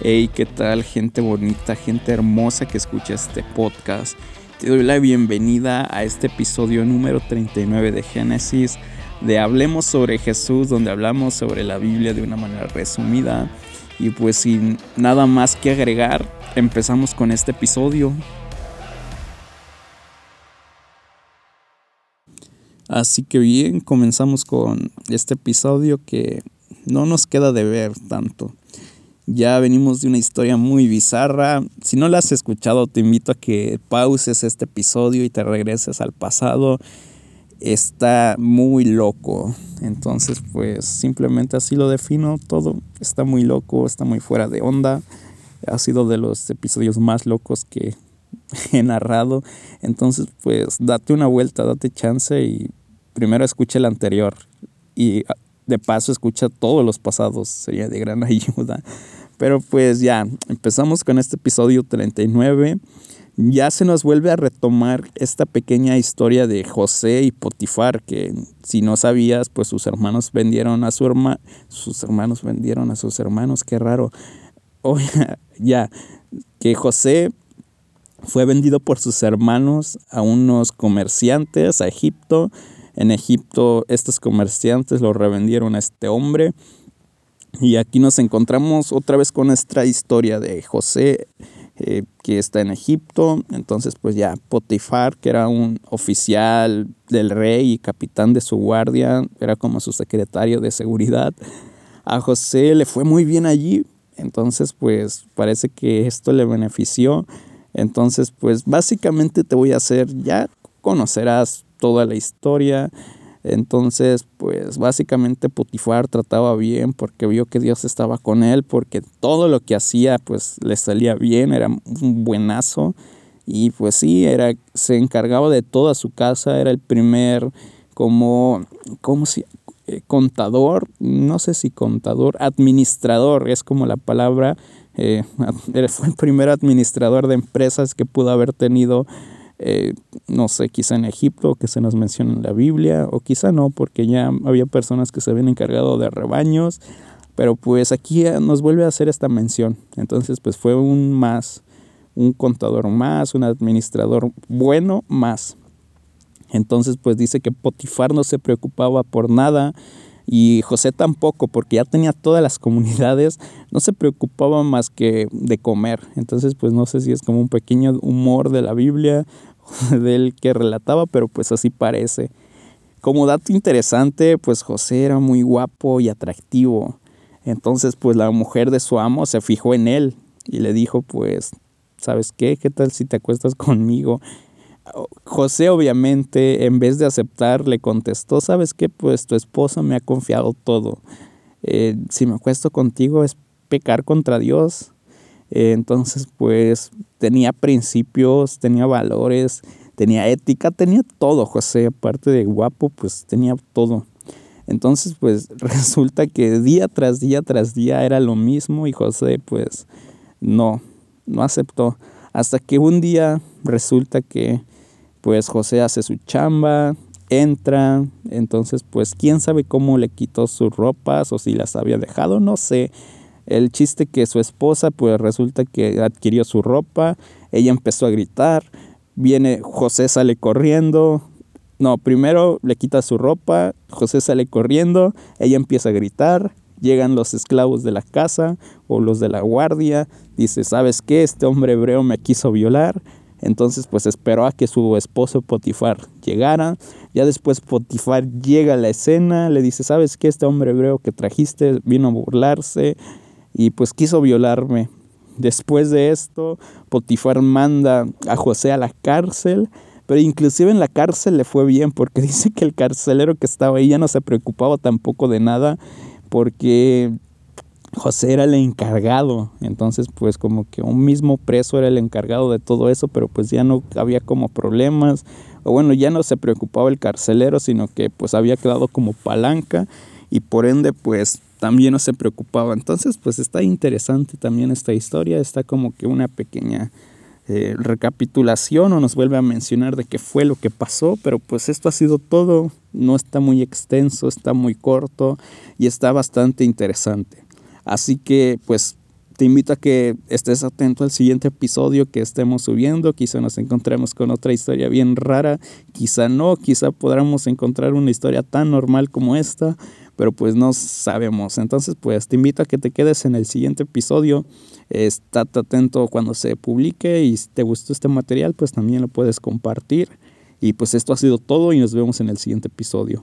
Hey, ¿qué tal gente bonita, gente hermosa que escucha este podcast? Te doy la bienvenida a este episodio número 39 de Génesis, de Hablemos sobre Jesús, donde hablamos sobre la Biblia de una manera resumida. Y pues sin nada más que agregar, empezamos con este episodio. Así que bien, comenzamos con este episodio que no nos queda de ver tanto. Ya venimos de una historia muy bizarra. Si no la has escuchado, te invito a que pauses este episodio y te regreses al pasado. Está muy loco. Entonces, pues simplemente así lo defino todo. Está muy loco, está muy fuera de onda. Ha sido de los episodios más locos que he narrado. Entonces, pues date una vuelta, date chance y primero escucha el anterior. Y de paso escucha todos los pasados. Sería de gran ayuda. Pero pues ya, empezamos con este episodio 39. Ya se nos vuelve a retomar esta pequeña historia de José y Potifar, que si no sabías, pues sus hermanos vendieron a su hermano, sus hermanos vendieron a sus hermanos, qué raro. Oye, ya, que José fue vendido por sus hermanos a unos comerciantes a Egipto. En Egipto estos comerciantes lo revendieron a este hombre y aquí nos encontramos otra vez con nuestra historia de José, eh, que está en Egipto. Entonces, pues ya Potifar, que era un oficial del rey y capitán de su guardia, era como su secretario de seguridad. A José le fue muy bien allí. Entonces, pues parece que esto le benefició. Entonces, pues básicamente te voy a hacer, ya conocerás toda la historia. Entonces, pues básicamente Potifar trataba bien porque vio que Dios estaba con él, porque todo lo que hacía pues le salía bien, era un buenazo. Y pues sí, era, se encargaba de toda su casa, era el primer como, ¿cómo se eh, contador, no sé si contador, administrador, es como la palabra, eh, fue el primer administrador de empresas que pudo haber tenido eh, no sé, quizá en Egipto, que se nos menciona en la Biblia, o quizá no, porque ya había personas que se habían encargado de rebaños, pero pues aquí nos vuelve a hacer esta mención. Entonces, pues fue un más, un contador más, un administrador bueno más. Entonces, pues dice que Potifar no se preocupaba por nada y José tampoco, porque ya tenía todas las comunidades, no se preocupaba más que de comer. Entonces, pues no sé si es como un pequeño humor de la Biblia del que relataba, pero pues así parece. Como dato interesante, pues José era muy guapo y atractivo. Entonces, pues la mujer de su amo se fijó en él y le dijo, pues, ¿sabes qué? ¿Qué tal si te acuestas conmigo? José obviamente, en vez de aceptar, le contestó, ¿sabes qué? Pues tu esposa me ha confiado todo. Eh, si me acuesto contigo es pecar contra Dios. Eh, entonces, pues tenía principios, tenía valores, tenía ética, tenía todo, José, aparte de guapo, pues tenía todo. Entonces, pues resulta que día tras día tras día era lo mismo y José, pues no, no aceptó. Hasta que un día resulta que, pues José hace su chamba, entra, entonces, pues quién sabe cómo le quitó sus ropas o si las había dejado, no sé. El chiste que su esposa, pues resulta que adquirió su ropa, ella empezó a gritar, viene, José sale corriendo, no, primero le quita su ropa, José sale corriendo, ella empieza a gritar, llegan los esclavos de la casa o los de la guardia, dice, ¿sabes qué? Este hombre hebreo me quiso violar. Entonces pues esperó a que su esposo Potifar llegara. Ya después Potifar llega a la escena, le dice, ¿sabes qué? Este hombre hebreo que trajiste vino a burlarse y pues quiso violarme. Después de esto, Potifar manda a José a la cárcel, pero inclusive en la cárcel le fue bien porque dice que el carcelero que estaba ahí ya no se preocupaba tampoco de nada porque José era el encargado, entonces pues como que un mismo preso era el encargado de todo eso, pero pues ya no había como problemas, o bueno, ya no se preocupaba el carcelero, sino que pues había quedado como palanca y por ende pues también no se preocupaba. Entonces, pues está interesante también esta historia, está como que una pequeña eh, recapitulación o nos vuelve a mencionar de qué fue lo que pasó, pero pues esto ha sido todo, no está muy extenso, está muy corto y está bastante interesante. Así que pues te invito a que estés atento al siguiente episodio que estemos subiendo. Quizá nos encontremos con otra historia bien rara, quizá no, quizá podamos encontrar una historia tan normal como esta, pero pues no sabemos. Entonces, pues te invito a que te quedes en el siguiente episodio. Estate atento cuando se publique y si te gustó este material, pues también lo puedes compartir. Y pues esto ha sido todo y nos vemos en el siguiente episodio.